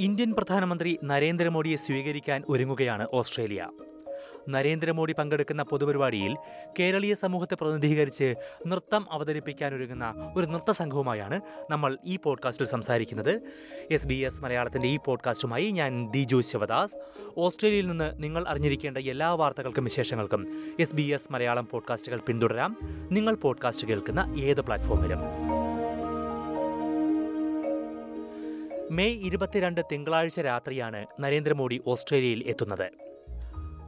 Indian പ്രധാനമന്ത്രി നരേന്ദ്രമോദിയെ സ്വീകരിക്കാൻ ഒരുങ്ങുകയാണ് ഓസ്ട്രേലിയ. നരേന്ദ്രമോദി പങ്കെടുക്കുന്ന പൊതുപരിപാടിയിൽ കേരളീയ സമൂഹത്തെ പ്രതിനിധീകരിച്ച് നൃത്തം അവതരിപ്പിക്കാനൊരുങ്ങുന്ന ഒരു നൃത്ത സംഘവുമായാണ് നമ്മൾ ഈ പോഡ്കാസ്റ്റിൽ സംസാരിക്കുന്നത്. എസ് ബി എസ് മലയാളത്തിന്റെ ഈ പോഡ്കാസ്റ്റുമായി ഞാൻ ദിജു ശിവദാസ്. ഓസ്ട്രേലിയയിൽ നിന്ന് നിങ്ങൾ അറിഞ്ഞിരിക്കേണ്ട എല്ലാ വാർത്തകൾക്കും വിശേഷങ്ങൾക്കും എസ് ബി എസ് മലയാളം പോഡ്കാസ്റ്റുകൾ പിന്തുടരാം. നിങ്ങൾ പോഡ്കാസ്റ്റ് കേൾക്കുന്ന ഏത് പ്ലാറ്റ്ഫോമിലും. മെയ് ഇരുപത്തിരണ്ട് തിങ്കളാഴ്ച രാത്രിയാണ് നരേന്ദ്രമോദി ഓസ്ട്രേലിയയിൽ എത്തുന്നത്.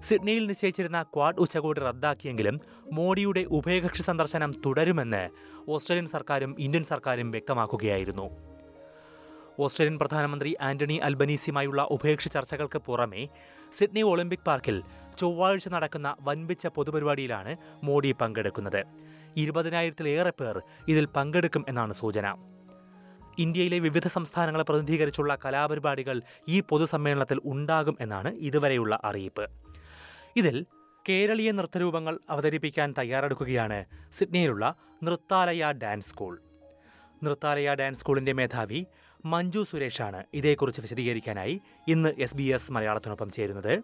സിഡ്നിയിൽ നിശ്ചയിച്ചിരുന്ന ക്വാഡ് ഉച്ചകോടി റദ്ദാക്കിയെങ്കിലും മോഡിയുടെ ഉഭയകക്ഷി സന്ദർശനം തുടരുമെന്ന് ഓസ്ട്രേലിയൻ സർക്കാരും ഇന്ത്യൻ സർക്കാരും വ്യക്തമാക്കുകയായിരുന്നു. ഓസ്ട്രേലിയൻ പ്രധാനമന്ത്രി ആന്റണി അൽബനീസിയുമായുള്ള ഉഭയകക്ഷി ചർച്ചകൾക്ക് പുറമെ സിഡ്നി ഒളിമ്പിക് പാർക്കിൽ ചൊവ്വാഴ്ച നടക്കുന്ന വൻപിച്ച പൊതുപരിപാടിയിലാണ് മോഡി പങ്കെടുക്കുന്നത്. ഇരുപതിനായിരത്തിലേറെ പേർ ഇതിൽ പങ്കെടുക്കും എന്നാണ് സൂചന. ഇന്ത്യയിലെ വിവിധ സംസ്ഥാനങ്ങളെ പ്രതിനിധീകരിച്ചുള്ള കലാപരിപാടികൾ ഈ പൊതുസമ്മേളനത്തിൽ ഉണ്ടാകും എന്നാണ് ഇതുവരെയുള്ള അറിയിപ്പ്. ഇതിൽ കേരളീയ നൃത്തരൂപങ്ങൾ അവതരിപ്പിക്കാൻ തയ്യാറെടുക്കുകയാണ് സിഡ്നിയിലുള്ള Nrithalaya dance school. Nrithalaya dance സ്കൂളിന്റെ മേധാവി മഞ്ജു സുരേഷാണ് ഇതേക്കുറിച്ച് വിശദീകരിക്കാനായി ഇന്ന് എസ് ബി എസ് മലയാളത്തിനൊപ്പം ചേരുന്നത്.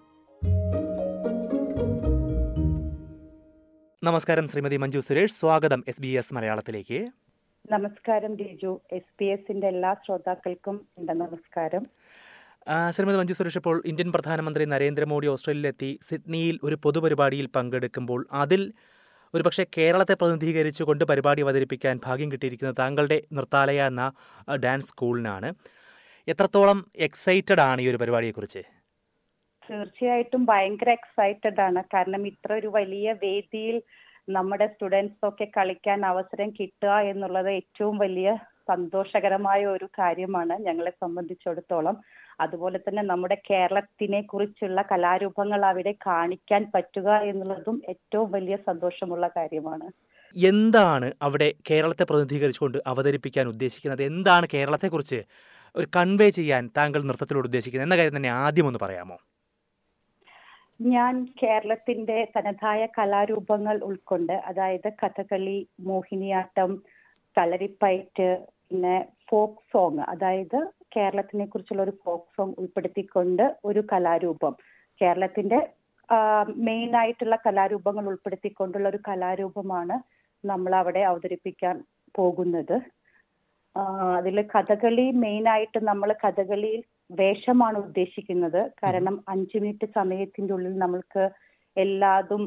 നമസ്കാരം ശ്രീമതി മഞ്ജു സുരേഷ്. സ്വാഗതം എസ് ബി എസ് മലയാളത്തിലേക്ക്. നമസ്കാരം രേജു എസ് പി എസിന്റെ എല്ലാ ശ്രോതാക്കൾക്കും എന്റെ നമസ്കാരം. ശ്രീമതി മഞ്ജു സുരേഷ് ഇപ്പോൾ ഇന്ത്യൻ പ്രധാനമന്ത്രി നരേന്ദ്രമോദി ഓസ്ട്രേലിയയിലെത്തി. സിഡ്നിയിൽ ഒരു പൊതുപരിപാടിയിൽ പങ്കെടുക്കുമ്പോൾ അതിൽ ഒരുപക്ഷെ കേരളത്തെ പ്രതിനിധീകരിച്ചുകൊണ്ട് പരിപാടി അവതരിപ്പിക്കാൻ ഭാഗ്യം കിട്ടിയിരിക്കുന്നത് താങ്കളുടെ നൃത്താലയ എന്ന ഡാൻസ് സ്കൂളിനാണ്. എത്രത്തോളം എക്സൈറ്റഡ് ആണ് ഈ ഒരു പരിപാടിയെക്കുറിച്ച്? തീർച്ചയായിട്ടും ഭയങ്കര എക്സൈറ്റഡ് ആണ്. കാരണം ഇത്ര ഒരു വലിയ വേദിയിൽ നമ്മുടെ സ്റ്റുഡൻസ് ഒക്കെ കളിക്കാൻ അവസരം കിട്ടുക എന്നുള്ളത് ഏറ്റവും വലിയ സന്തോഷകരമായ ഒരു കാര്യമാണ് ഞങ്ങളെ സംബന്ധിച്ചിടത്തോളം. അതുപോലെ തന്നെ നമ്മുടെ കേരളത്തിനെ കുറിച്ചുള്ള കലാരൂപങ്ങൾ അവിടെ കാണിക്കാൻ പറ്റുക എന്നുള്ളതും ഏറ്റവും വലിയ സന്തോഷമുള്ള കാര്യമാണ്. എന്താണ് അവിടെ കേരളത്തെ പ്രതിനിധീകരിച്ചുകൊണ്ട് അവതരിപ്പിക്കാൻ ഉദ്ദേശിക്കുന്നത്? എന്താണ് കേരളത്തെ കുറിച്ച് ഒരു കൺവേ ചെയ്യാൻ താങ്കൾ നൃത്തത്തിലൂടെ ഉദ്ദേശിക്കുന്നത്? എന്ന കാര്യം തന്നെ ആദ്യം ഒന്ന് പറയാമോ? ഞാൻ കേരളത്തിന്റെ തനതായ കലാരൂപങ്ങൾ ഉൾക്കൊണ്ട് അതായത് കഥകളി മോഹിനിയാട്ടം കളരിപ്പയറ്റ് പിന്നെ ഫോക്ക് സോങ് അതായത് കേരളത്തിനെ കുറിച്ചുള്ള ഒരു ഫോക്ക് സോങ് ഉൾപ്പെടുത്തിക്കൊണ്ട് ഒരു കലാരൂപം. കേരളത്തിന്റെ മെയിൻ ആയിട്ടുള്ള കലാരൂപങ്ങൾ ഉൾപ്പെടുത്തിക്കൊണ്ടുള്ള ഒരു കലാരൂപമാണ് നമ്മൾ അവിടെ അവതരിപ്പിക്കാൻ പോകുന്നത്. അതിൽ കഥകളി മെയിൻ ആയിട്ട് നമ്മൾ കഥകളിയിൽ വേഷമാണ് ഉദ്ദേശിക്കുന്നത്. കാരണം അഞ്ചു മിനിറ്റ് സമയത്തിന്റെ ഉള്ളിൽ നമ്മൾക്ക് എല്ലാതും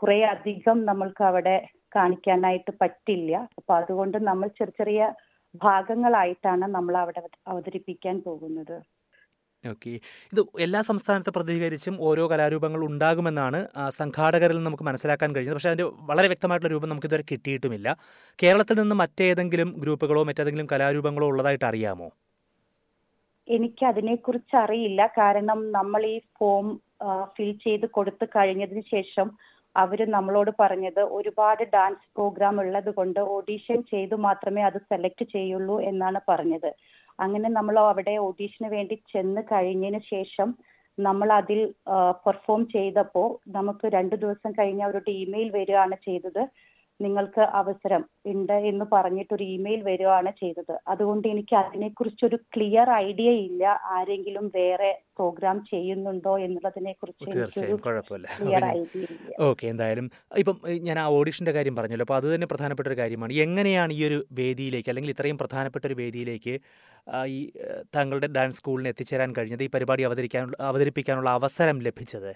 കുറെ അധികം നമ്മൾക്ക് അവിടെ കാണിക്കാനായിട്ട് പറ്റില്ല. അപ്പൊ അതുകൊണ്ട് നമ്മൾ ചെറിയ ചെറിയ ഭാഗങ്ങളായിട്ടാണ് നമ്മൾ അവിടെ അവതരിപ്പിക്കാൻ പോകുന്നത്. ഓക്കെ. ഇത് എല്ലാ സംസ്ഥാനത്തെ പ്രതികരിച്ചും ഓരോ കലാരൂപങ്ങൾ ഉണ്ടാകുമെന്നാണ് സംഘാടകരിൽ നിന്ന് നമുക്ക് മനസ്സിലാക്കാൻ കഴിഞ്ഞത് പക്ഷേ അതിന്റെ വളരെ വ്യക്തമായിട്ടുള്ള രൂപം നമുക്ക് ഇതുവരെ കിട്ടിയിട്ടുമില്ല. കേരളത്തിൽ നിന്ന് മറ്റേതെങ്കിലും ഗ്രൂപ്പുകളോ മറ്റേതെങ്കിലും കലാരൂപങ്ങളോ ഉള്ളതായിട്ട് അറിയാമോ? എനിക്ക് അതിനെക്കുറിച്ച് അറിയില്ല. കാരണം നമ്മൾ ഈ ഫോം ഫിൽ ചെയ്ത് കൊടുത്തു കഴിഞ്ഞതിന് ശേഷം അവർ നമ്മളോട് പറഞ്ഞത് ഒരുപാട് ഡാൻസ് പ്രോഗ്രാം ഉള്ളത് കൊണ്ട് ഓഡീഷൻ ചെയ്ത് മാത്രമേ അത് സെലക്ട് ചെയ്യുള്ളൂ എന്നാണ് പറഞ്ഞത്. അങ്ങനെ നമ്മൾ അവിടെ ഓഡീഷന് വേണ്ടി ചെന്ന് കഴിഞ്ഞതിന് ശേഷം നമ്മൾ അതിൽ പെർഫോം ചെയ്തപ്പോൾ നമുക്ക് രണ്ട് ദിവസം കഴിഞ്ഞ് അവരുടെ ഇമെയിൽ വരികയാണ് ചെയ്തത്. നിങ്ങൾക്ക് അവസരം ഉണ്ട് എന്ന് പറഞ്ഞിട്ട് ഒരു ഇമെയിൽ വരികയാണ് ചെയ്തത്. അതുകൊണ്ട് എനിക്ക് അതിനെക്കുറിച്ചൊരു ക്ലിയർ ഐഡിയ ഇല്ല. ആരെങ്കിലും വേറെ പ്രോഗ്രാം ചെയ്യുന്നുണ്ടോ എന്നുള്ളതിനെ കുറിച്ച് തീർച്ചയായും കുഴപ്പമില്ല. ഓക്കെ എന്തായാലും ഇപ്പം ഞാൻ ആ ഓഡിഷന്റെ കാര്യം പറഞ്ഞല്ലോ. അപ്പോൾ അത് തന്നെ പ്രധാനപ്പെട്ട ഒരു കാര്യമാണ്. എങ്ങനെയാണ് ഈ ഒരു വേദിയിലേക്ക് അല്ലെങ്കിൽ ഇത്രയും പ്രധാനപ്പെട്ട ഒരു വേദിയിലേക്ക് ഈ താങ്കളുടെ ഡാൻസ് സ്കൂളിന് എത്തിച്ചേരാൻ കഴിഞ്ഞത്? ഈ പരിപാടി അവതരിക്കാൻ അവതരിപ്പിക്കാനുള്ള അവസരം ലഭിച്ചത്?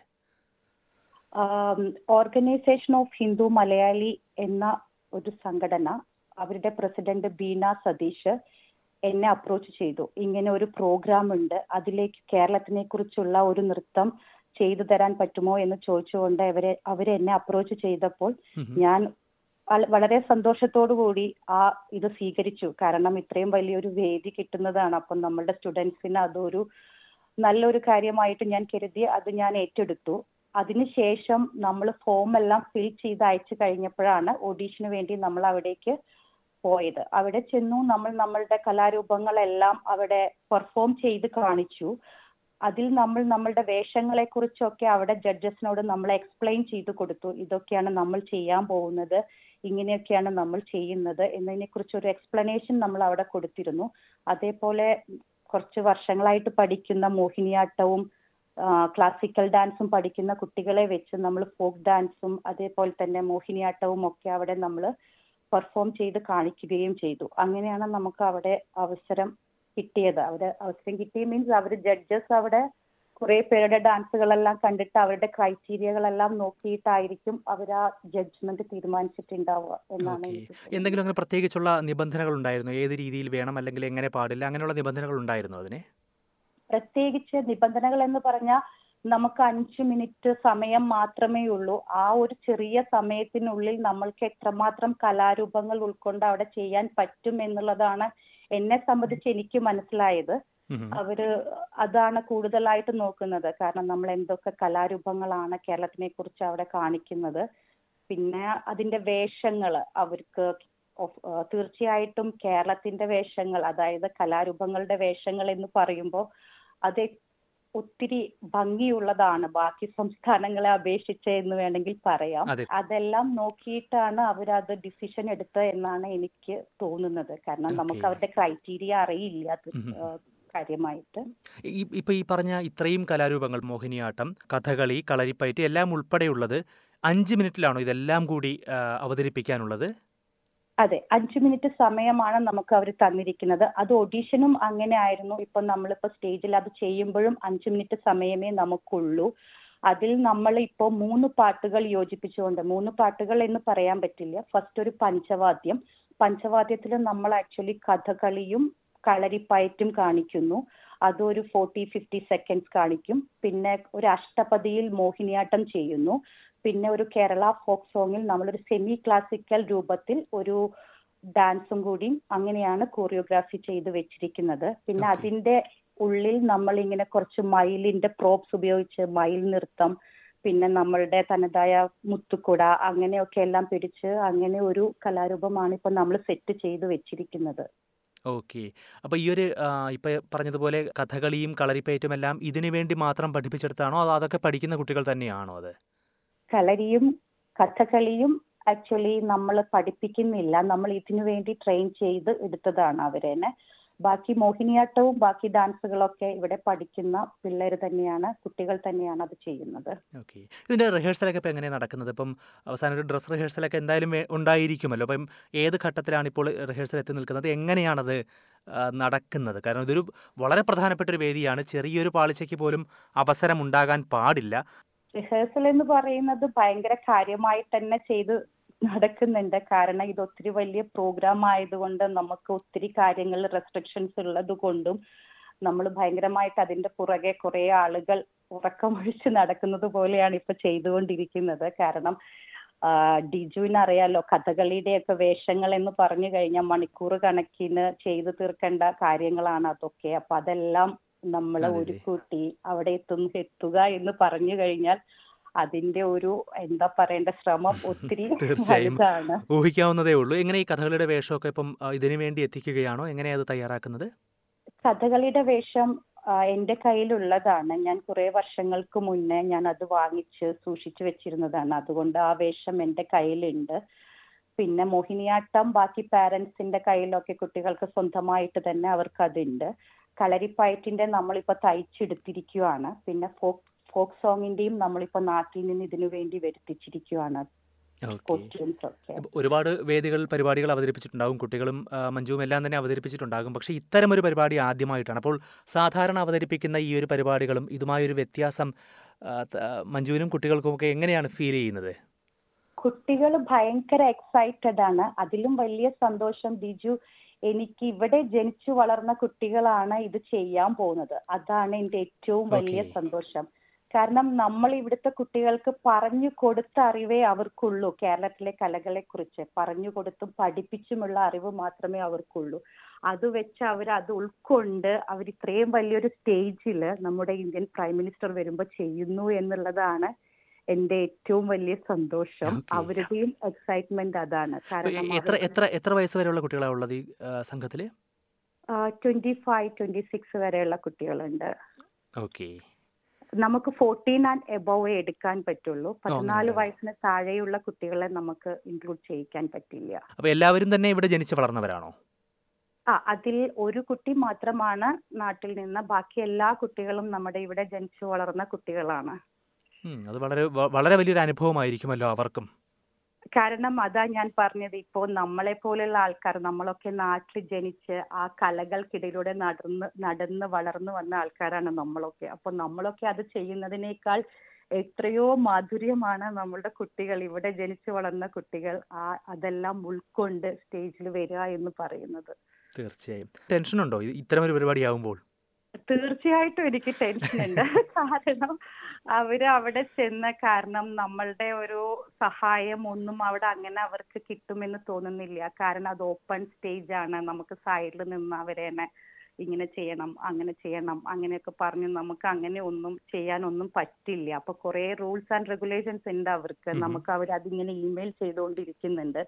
ഓർഗനൈസേഷൻ ഓഫ് ഹിന്ദു മലയാളി എന്ന ഒരു സംഘടന അവരുടെ പ്രസിഡന്റ് ബീന സതീഷ് എന്നെ അപ്രോച്ച് ചെയ്തു. ഇങ്ങനെ ഒരു പ്രോഗ്രാം ഉണ്ട്. അതിലേക്ക് കേരളത്തിനെ കുറിച്ചുള്ള ഒരു നൃത്തം ചെയ്തു തരാൻ പറ്റുമോ എന്ന് ചോദിച്ചുകൊണ്ട് അവരെ അവരെ എന്നെ അപ്രോച്ച് ചെയ്തപ്പോൾ ഞാൻ വളരെ സന്തോഷത്തോടു കൂടി ആ ഇത് സ്വീകരിച്ചു. കാരണം ഇത്രയും വലിയൊരു വേദി കിട്ടുന്നതാണ്. അപ്പം നമ്മളുടെ സ്റ്റുഡൻസിന് അതൊരു നല്ലൊരു കാര്യമായിട്ട് ഞാൻ കരുതി അത് ഞാൻ ഏറ്റെടുത്തു. അതിനുശേഷം നമ്മൾ ഫോം എല്ലാം ഫിൽ ചെയ്ത് അയച്ചു കഴിഞ്ഞപ്പോഴാണ് ഓഡീഷന് വേണ്ടി നമ്മൾ അവിടേക്ക് പോയത്. അവിടെ ചെന്നു നമ്മൾ നമ്മളുടെ കലാരൂപങ്ങളെല്ലാം അവിടെ പെർഫോം ചെയ്ത് കാണിച്ചു. അതിൽ നമ്മൾ നമ്മളുടെ വേഷങ്ങളെ കുറിച്ചൊക്കെ അവിടെ ജഡ്ജസിനോട് നമ്മൾ എക്സ്പ്ലെയിൻ ചെയ്തു കൊടുത്തു. ഇതൊക്കെയാണ് നമ്മൾ ചെയ്യാൻ പോകുന്നത്. ഇങ്ങനെയൊക്കെയാണ് നമ്മൾ ചെയ്യുന്നത് എന്നതിനെ കുറിച്ച് ഒരു എക്സ്പ്ലനേഷൻ നമ്മൾ അവിടെ കൊടുത്തിരുന്നു. അതേപോലെ കുറച്ച് വർഷങ്ങളായിട്ട് പഠിക്കുന്ന മോഹിനിയാട്ടവും ക്ലാസിക്കൽ ഡാൻസും പഠിക്കുന്ന കുട്ടികളെ വെച്ച് നമ്മൾ ഫോക്ക് ഡാൻസും അതേപോലെ തന്നെ മോഹിനിയാട്ടവും ഒക്കെ അവിടെ നമ്മൾ പെർഫോം ചെയ്ത് കാണിക്കുകയും ചെയ്തു. അങ്ങനെയാണ് നമുക്ക് അവിടെ അവസരം കിട്ടിയത്. അവിടെ അവസരം കിട്ടിയ മീൻസ് അവർ ജഡ്ജസ് അവിടെ കുറെ പേരുടെ ഡാൻസുകളെല്ലാം കണ്ടിട്ട് അവരുടെ ക്രൈറ്റീരിയകളെല്ലാം നോക്കിയിട്ടായിരിക്കും അവർ ആ ജഡ്ജ്മെന്റ് തീരുമാനിച്ചിട്ടുണ്ടാവുക എന്നാണ്. എന്തെങ്കിലും അങ്ങനെ പ്രത്യേകിച്ചുള്ള നിബന്ധനകൾ ഉണ്ടായിരുന്നു? ഏത് രീതിയിൽ വേണം അല്ലെങ്കിൽ എങ്ങനെ പാടില്ല? അങ്ങനെയുള്ള നിബന്ധനകൾ ഉണ്ടായിരുന്നു അതിന്? പ്രത്യേകിച്ച് നിബന്ധനകൾ എന്ന് പറഞ്ഞാൽ നമുക്ക് അഞ്ച് മിനിറ്റ് സമയം മാത്രമേ ഉള്ളൂ. ആ ഒരു ചെറിയ സമയത്തിനുള്ളിൽ നമ്മൾക്ക് എത്രമാത്രം കലാരൂപങ്ങൾ ഉൾക്കൊണ്ട് അവിടെ ചെയ്യാൻ പറ്റും എന്നുള്ളതാണ് എന്നെ സംബന്ധിച്ച് എനിക്ക് മനസ്സിലായത്. അവർ അതാണ് കൂടുതലായിട്ട് നോക്കുന്നത്. കാരണം നമ്മൾ എന്തൊക്കെ കലാരൂപങ്ങളാണ് കേരളത്തിനെ കുറിച്ച് അവിടെ കാണിക്കുന്നത്. പിന്നെ അതിന്റെ വേഷങ്ങൾ അവർക്ക് തീർച്ചയായിട്ടും കേരളത്തിന്റെ വേഷങ്ങൾ അതായത് കലാരൂപങ്ങളുടെ വേഷങ്ങൾ എന്ന് പറയുമ്പോൾ അത് ഒത്തിരി ഭംഗിയുള്ളതാണ്. ബാക്കി സംസ്ഥാനങ്ങളെ അപേക്ഷിച്ച് എന്ന് വേണമെങ്കിൽ പറയാം. അതെല്ലാം നോക്കിയിട്ടാണ് അവരത് ഡിസിഷൻ എടുത്തത് എന്നാണ് എനിക്ക് തോന്നുന്നത്. കാരണം നമുക്ക് അവരുടെ ക്രൈറ്റീരിയ അറിയില്ല അത് കാര്യമായിട്ട്. ഇപ്പൊ ഈ പറഞ്ഞ ഇത്രയും കലാരൂപങ്ങൾ മോഹിനിയാട്ടം കഥകളി കളരിപ്പയറ്റ് എല്ലാം ഉൾപ്പെടെയുള്ളത് അഞ്ച് മിനിറ്റിലാണോ ഇതെല്ലാം കൂടി അവതരിപ്പിക്കാനുള്ളത്? അതെ അഞ്ച് മിനിറ്റ് സമയമാണ് നമുക്ക് അവർ തന്നിരിക്കുന്നത്. അത് ഓഡീഷനും അങ്ങനെ ആയിരുന്നു. ഇപ്പം നമ്മളിപ്പോ സ്റ്റേജിൽ അത് ചെയ്യുമ്പോഴും അഞ്ച് മിനിറ്റ് സമയമേ നമുക്കുള്ളൂ. അതിൽ നമ്മൾ ഇപ്പോൾ മൂന്ന് പാട്ടുകൾ യോജിപ്പിച്ചുകൊണ്ട് മൂന്ന് പാട്ടുകൾ എന്ന് പറയാൻ പറ്റില്ല. ഫസ്റ്റ് ഒരു പഞ്ചവാദ്യം. പഞ്ചവാദ്യത്തിൽ നമ്മൾ ആക്ച്വലി കഥകളിയും കളരിപ്പയറ്റും കാണിക്കുന്നു. അതൊരു ഫോർട്ടി ഫിഫ്റ്റി സെക്കൻഡ്സ് കാണിക്കും. പിന്നെ ഒരു അഷ്ടപതിയിൽ മോഹിനിയാട്ടം ചെയ്യുന്നു. പിന്നെ ഒരു കേരള ഫോക്ക് സോങ്ങിൽ നമ്മളൊരു സെമി ക്ലാസിക്കൽ രൂപത്തിൽ ഒരു ഡാൻസും കൂടി അങ്ങനെയാണ് കോറിയോഗ്രാഫി ചെയ്ത് വെച്ചിരിക്കുന്നത്. പിന്നെ. അതിന്റെ ഉള്ളിൽ നമ്മൾ ഇങ്ങനെ കുറച്ച് മയിലിന്റെ പ്രോപ്സ് ഉപയോഗിച്ച് മയിൽ നൃത്തം പിന്നെ നമ്മളുടെ തനതായ മുത്തുക്കുട അങ്ങനെയൊക്കെ എല്ലാം പിടിച്ച് അങ്ങനെ ഒരു കലാരൂപമാണ് ഇപ്പൊ നമ്മൾ സെറ്റ് ചെയ്ത് വെച്ചിരിക്കുന്നത്. ഓക്കെ അപ്പൊ ഈ ഒരു ഇപ്പൊ പറഞ്ഞതുപോലെ കഥകളിയും കളരിപ്പയറ്റും എല്ലാം ഇതിനു വേണ്ടി മാത്രം പഠിപ്പിച്ചെടുത്താണോ അതോ അതൊക്കെ പഠിക്കുന്ന കുട്ടികൾ തന്നെയാണോ അത്? കളരിയും കഥകളിയും ആക്ച്വലി നമ്മൾ പഠിപ്പിക്കുന്നില്ല. നമ്മൾ ഇതിനു വേണ്ടി ട്രെയിൻ ചെയ്ത് എടുത്തതാണ് അവരെന്നെ ബാക്കി മോഹിനിയാട്ടവും ബാക്കി ഡാൻസുകളൊക്കെ ഇവിടെ പഠിക്കുന്ന പിള്ളേർ തന്നെയാണ് കുട്ടികൾ തന്നെയാണ് അത് ചെയ്യുന്നത്. ഓക്കെ ഇതിന്റെ റിഹേഴ്സലൊക്കെ ഇപ്പം എങ്ങനെയാണ് നടക്കുന്നത്? ഇപ്പം അവസാനം ഒരു ഡ്രസ് റിഹേഴ്സലൊക്കെ എന്തായാലും ഉണ്ടായിരിക്കുമല്ലോ. അപ്പം ഏത് ഘട്ടത്തിലാണ് ഇപ്പോൾ റിഹേഴ്സൽ എത്തി നിൽക്കുന്നത്? എങ്ങനെയാണത് നടക്കുന്നത്? കാരണം ഇതൊരു വളരെ പ്രധാനപ്പെട്ട ഒരു വേദിയാണ്. ചെറിയൊരു പാളിച്ചയ്ക്ക് പോലും അവസരം ഉണ്ടാകാൻ പാടില്ല. റിഹേഴ്സൽ എന്ന് പറയുന്നത് ഭയങ്കര കാര്യമായിട്ട് തന്നെ ചെയ്ത് നടക്കുന്നുണ്ട്. കാരണം ഇത് ഒത്തിരി വലിയ പ്രോഗ്രാം ആയതുകൊണ്ട് നമുക്ക് ഒത്തിരി കാര്യങ്ങൾ റെസ്ട്രിക്ഷൻസ് ഉള്ളത് കൊണ്ടും നമ്മൾ ഭയങ്കരമായിട്ട് അതിന്റെ പുറകെ കുറെ ആളുകൾ ഉറക്കമൊഴിച്ച് നടക്കുന്നത് പോലെയാണ് ഇപ്പൊ ചെയ്തുകൊണ്ടിരിക്കുന്നത്. കാരണം ഡിജുവിന് അറിയാലോ കഥകളിയുടെയൊക്കെ വേഷങ്ങൾ എന്ന് പറഞ്ഞു കഴിഞ്ഞാൽ മണിക്കൂർ കണക്കിന് ചെയ്തു തീർക്കേണ്ട കാര്യങ്ങളാണ് അതൊക്കെ. അപ്പൊ അതെല്ലാം നമ്മൾ അതെ, ഒരു കുട്ടി അവിടെ എത്തുന്നു എത്തുക എന്ന് പറഞ്ഞു കഴിഞ്ഞാൽ അതിന്റെ ഒരു എന്താ പറയേണ്ട ശ്രമം ഒത്തിരി തീർച്ചയായും. ഊഹിക്കാവുന്നതേ ഉള്ളൂ. എങ്ങനെ ഈ കഥകളിയുടെ വേഷമൊക്കെ ഇപ്പം ഇതിനു വേണ്ടി എത്തിക്കുകയാണോ? എങ്ങനെയാണ് അത് തയ്യാറാക്കുന്നത്? കഥകളിയുടെ വേഷം എന്റെ കയ്യിലുള്ളതാണ്. ഞാൻ കുറെ വർഷങ്ങൾക്ക് മുന്നേ ഞാൻ അത് വാങ്ങിച്ച് സൂക്ഷിച്ചു വെച്ചിരുന്നതാണ്. അതുകൊണ്ട് ആ വേഷം എന്റെ കയ്യിലുണ്ട്. പിന്നെ മോഹിനിയാട്ടം ബാക്കി പാരന്റ്സിന്റെ കയ്യിലൊക്കെ കുട്ടികൾക്ക് സ്വന്തമായിട്ട് തന്നെ അവർക്ക് അതുണ്ട് കളരിപ്പയറ്റിന്റെ നമ്മളിപ്പോ തയ്ച്ചെടുത്തിരിക്കുകയാണ് പിന്നെ ഫോക്ക് ഫോക്ക് സോങ്ങിന്റെയും നമ്മളിപ്പോ നാട്ടിൽ നിന്ന് ഇതിനു വേണ്ടി വരുത്തിച്ചിരിക്കുകയാണ് ഒരുപാട് വേദികൾ പരിപാടികൾ അവതരിപ്പിച്ചിട്ടുണ്ടാകും കുട്ടികളും മഞ്ജുവും എല്ലാം തന്നെ അവതരിപ്പിച്ചിട്ടുണ്ടാകും. പക്ഷേ ഇത്തരം ഒരു പരിപാടി ആദ്യമായിട്ടാണ്. അപ്പോൾ സാധാരണ അവതരിപ്പിക്കുന്ന ഈ ഒരു പരിപാടികളും ഇതുമായൊരു വ്യത്യാസം മഞ്ജുവിനും കുട്ടികൾക്കും ഒക്കെ എങ്ങനെയാണ് ഫീൽ ചെയ്യുന്നത്? കുട്ടികൾ ഭയങ്കര എക്സൈറ്റഡ് ആണ്. അതിലും വലിയ സന്തോഷം. ബിജു എനിക്ക് ഇവിടെ ജനിച്ചു വളർന്ന കുട്ടികളാണ് ഇത് ചെയ്യാൻ പോകുന്നത്. അതാണ് എന്റെ ഏറ്റവും വലിയ സന്തോഷം. കാരണം നമ്മൾ ഇവിടുത്തെ കുട്ടികൾക്ക് പറഞ്ഞു കൊടുത്ത അറിവേ അവർക്കുള്ളൂ കേരളത്തിലെ കലകളെ കുറിച്ച് പറഞ്ഞു കൊടുത്തും പഠിപ്പിച്ചുമുള്ള അറിവ് മാത്രമേ അവർക്കുള്ളൂ. അത് വെച്ച് അവർ അത് ഉൾക്കൊണ്ട് അവർ ഇത്രയും വലിയൊരു സ്റ്റേജിൽ നമ്മുടെ ഇന്ത്യൻ പ്രൈം മിനിസ്റ്റർ വരുമ്പോൾ ചെയ്യുന്നു എന്നുള്ളതാണ് എന്റെ ഏറ്റവും വലിയ സന്തോഷം. അവരുടെയും എക്സൈറ്റ്മെന്റ് അതാണ്. കാരണം എത്ര എത്ര എത്ര വയസ്സ് വരെയുള്ള കുട്ടികളാണ് ഉള്ളത് ഈ ആ, സംഘത്തിൽ? ട്വന്റി ഫൈവ് ട്വന്റി സിക്സ് വരെയുള്ള കുട്ടികളുണ്ട്. ഓക്കെ നമുക്ക് ഫോർട്ടീൻ ആൻഡ് എബോവ് എടുക്കാൻ പറ്റുള്ളൂ. പതിനാല് വയസ്സിന് താഴെയുള്ള കുട്ടികളെ നമുക്ക് ഇൻക്ലൂഡ് ചെയ്യിക്കാൻ പറ്റില്ല. അപ്പൊ എല്ലാവരും തന്നെ ഇവിടെ ജനിച്ചു വളർന്നവരാണോ? ആ അതിൽ ഒരു കുട്ടി മാത്രമാണ് നാട്ടിൽ നിന്ന്. ബാക്കി എല്ലാ കുട്ടികളും നമ്മുടെ ഇവിടെ ജനിച്ചു വളർന്ന കുട്ടികളാണ്. അത് വളരെ വളരെ വലിയൊരു അനുഭവമായിരിക്കുമല്ലോ അവർക്കും. കാരണം അതാ ഞാൻ പറഞ്ഞത് ഇപ്പോ നമ്മളെ പോലെയുള്ള ആൾക്കാർ നമ്മളൊക്കെ നാട്ടിൽ ജനിച്ച് ആ കലകൾക്കിടയിലൂടെ നടന്ന് നടന്ന് വളർന്നു വന്ന ആൾക്കാരാണ് നമ്മളൊക്കെ. അപ്പൊ നമ്മളൊക്കെ അത് ചെയ്യുന്നതിനേക്കാൾ എത്രയോ മാധുര്യമാണ് നമ്മളുടെ കുട്ടികൾ ഇവിടെ ജനിച്ചു വളർന്ന കുട്ടികൾ ആ അതെല്ലാം ഉൾക്കൊണ്ട് സ്റ്റേജിൽ വരിക എന്ന് പറയുന്നത്. തീർച്ചയായും. ടെൻഷനുണ്ടോ? ഒരു പരിപാടി പരിപാടിയാവുമ്പോൾ തീർച്ചയായിട്ടും എനിക്ക് ടെൻഷൻ ഉണ്ട്. കാരണം അവർ അവിടെ ചെന്ന കാരണം നമ്മളുടെ ഒരു സഹായം ഒന്നും അവിടെ അങ്ങനെ അവർക്ക് കിട്ടുമെന്ന് തോന്നുന്നില്ല. കാരണം അത് ഓപ്പൺ സ്റ്റേജ് ആണ്. നമുക്ക് സൈഡിൽ നിന്ന് അവരെ തന്നെ ഇങ്ങനെ ചെയ്യണം അങ്ങനെ ചെയ്യണം അങ്ങനെയൊക്കെ പറഞ്ഞ് നമുക്ക് അങ്ങനെ ഒന്നും ചെയ്യാനൊന്നും പറ്റില്ല. അപ്പൊ കുറെ റൂൾസ് ആൻഡ് റെഗുലേഷൻസ് ഉണ്ട് അവർക്ക്. നമുക്ക് അവർ അതിങ്ങനെ ഇമെയിൽ ചെയ്തുകൊണ്ടിരിക്കുന്നുണ്ട്.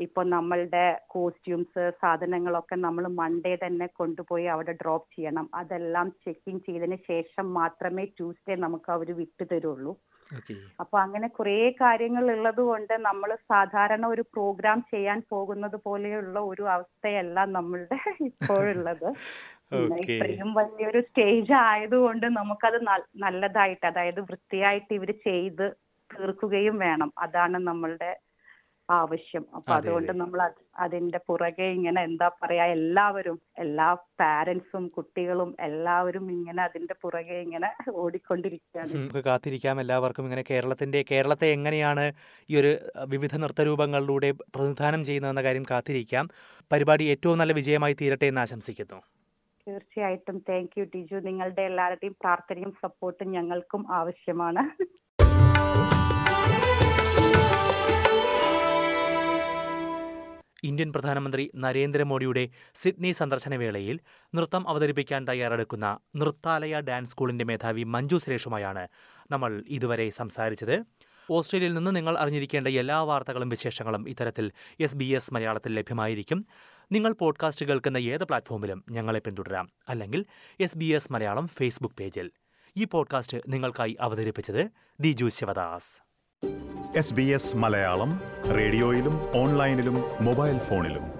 ഇപ്പൊ നമ്മളുടെ കോസ്റ്റ്യൂംസ് സാധനങ്ങളൊക്കെ നമ്മൾ മൺഡേ തന്നെ കൊണ്ടുപോയി അവിടെ ഡ്രോപ്പ് ചെയ്യണം. അതെല്ലാം ചെക്കിങ് ചെയ്തതിന് ശേഷം മാത്രമേ ട്യൂസ്ഡേ നമുക്ക് അവർ വിട്ടു തരുള്ളൂ. അപ്പൊ അങ്ങനെ കുറെ കാര്യങ്ങൾ ഉള്ളത് കൊണ്ട് നമ്മൾ സാധാരണ ഒരു പ്രോഗ്രാം ചെയ്യാൻ പോകുന്നത് പോലെയുള്ള ഒരു അവസ്ഥയല്ല നമ്മളുടെ ഇപ്പോഴുള്ളത്. ഇത്രയും വലിയൊരു സ്റ്റേജ് ആയതുകൊണ്ട് നമുക്കത് നല്ലതായിട്ട് അതായത് വൃത്തിയായിട്ട് ഇവർ ചെയ്ത് തീർക്കുകയും വേണം. അതാണ് നമ്മളുടെ ആവശ്യം. അപ്പൊ അതെ, അതുകൊണ്ട് നമ്മൾ അതിന്റെ പുറകെ ഇങ്ങനെ എന്താ പറയാ എല്ലാവരും എല്ലാ പാരന്റ്സും കുട്ടികളും എല്ലാവരും ഇങ്ങനെ അതിന്റെ പുറകെ ഇങ്ങനെ ഓടിക്കൊണ്ടിരിക്കുകയാണ്. നമുക്ക് കാത്തിരിക്കാം. എല്ലാവർക്കും ഇങ്ങനെ കേരളത്തിന്റെ കേരളത്തെ എങ്ങനെയാണ് ഈ ഒരു വിവിധ വിവിധ നൃത്തരൂപങ്ങളിലൂടെ പ്രതിനിധാനം ചെയ്യുന്നതെന്ന കാര്യം കാത്തിരിക്കാം. പരിപാടി ഏറ്റവും നല്ല വിജയമായി തീരട്ടെ എന്ന് ആശംസിക്കുന്നു. തീർച്ചയായിട്ടും. Thank you Tiju. നിങ്ങളുടെ എല്ലാവരുടെയും പ്രാർത്ഥനയും സപ്പോർട്ടും ഞങ്ങൾക്കും ആവശ്യമാണ്. ഇന്ത്യൻ പ്രധാനമന്ത്രി നരേന്ദ്രമോദിയുടെ സിഡ്നി സന്ദർശനവേളയിൽ നൃത്തം അവതരിപ്പിക്കാൻ തയ്യാറെടുക്കുന്ന നൃത്താലയ ഡാൻസ് സ്കൂളിന്റെ മേധാവി മഞ്ജു സുരേഷുമായാണ് നമ്മൾ ഇതുവരെ സംസാരിച്ചത്. ഓസ്ട്രേലിയയിൽ നിന്ന് നിങ്ങൾ അറിഞ്ഞിരിക്കേണ്ട എല്ലാ വാർത്തകളും വിശേഷങ്ങളും ഇത്തരത്തിൽ എസ് ബി എസ് മലയാളത്തിൽ ലഭ്യമായിരിക്കും. നിങ്ങൾ പോഡ്കാസ്റ്റ് കേൾക്കുന്ന ഏത് പ്ലാറ്റ്ഫോമിലും ഞങ്ങളെ പിന്തുടരാം. അല്ലെങ്കിൽ S B S Malayalam Facebook പേജിൽ ഈ പോഡ്കാസ്റ്റ് നിങ്ങൾക്കായി അവതരിപ്പിച്ചത് Diju Sivadas. S B S Malayalam റേഡിയോയിലും ഓൺലൈനിലും മൊബൈൽ ഫോണിലും.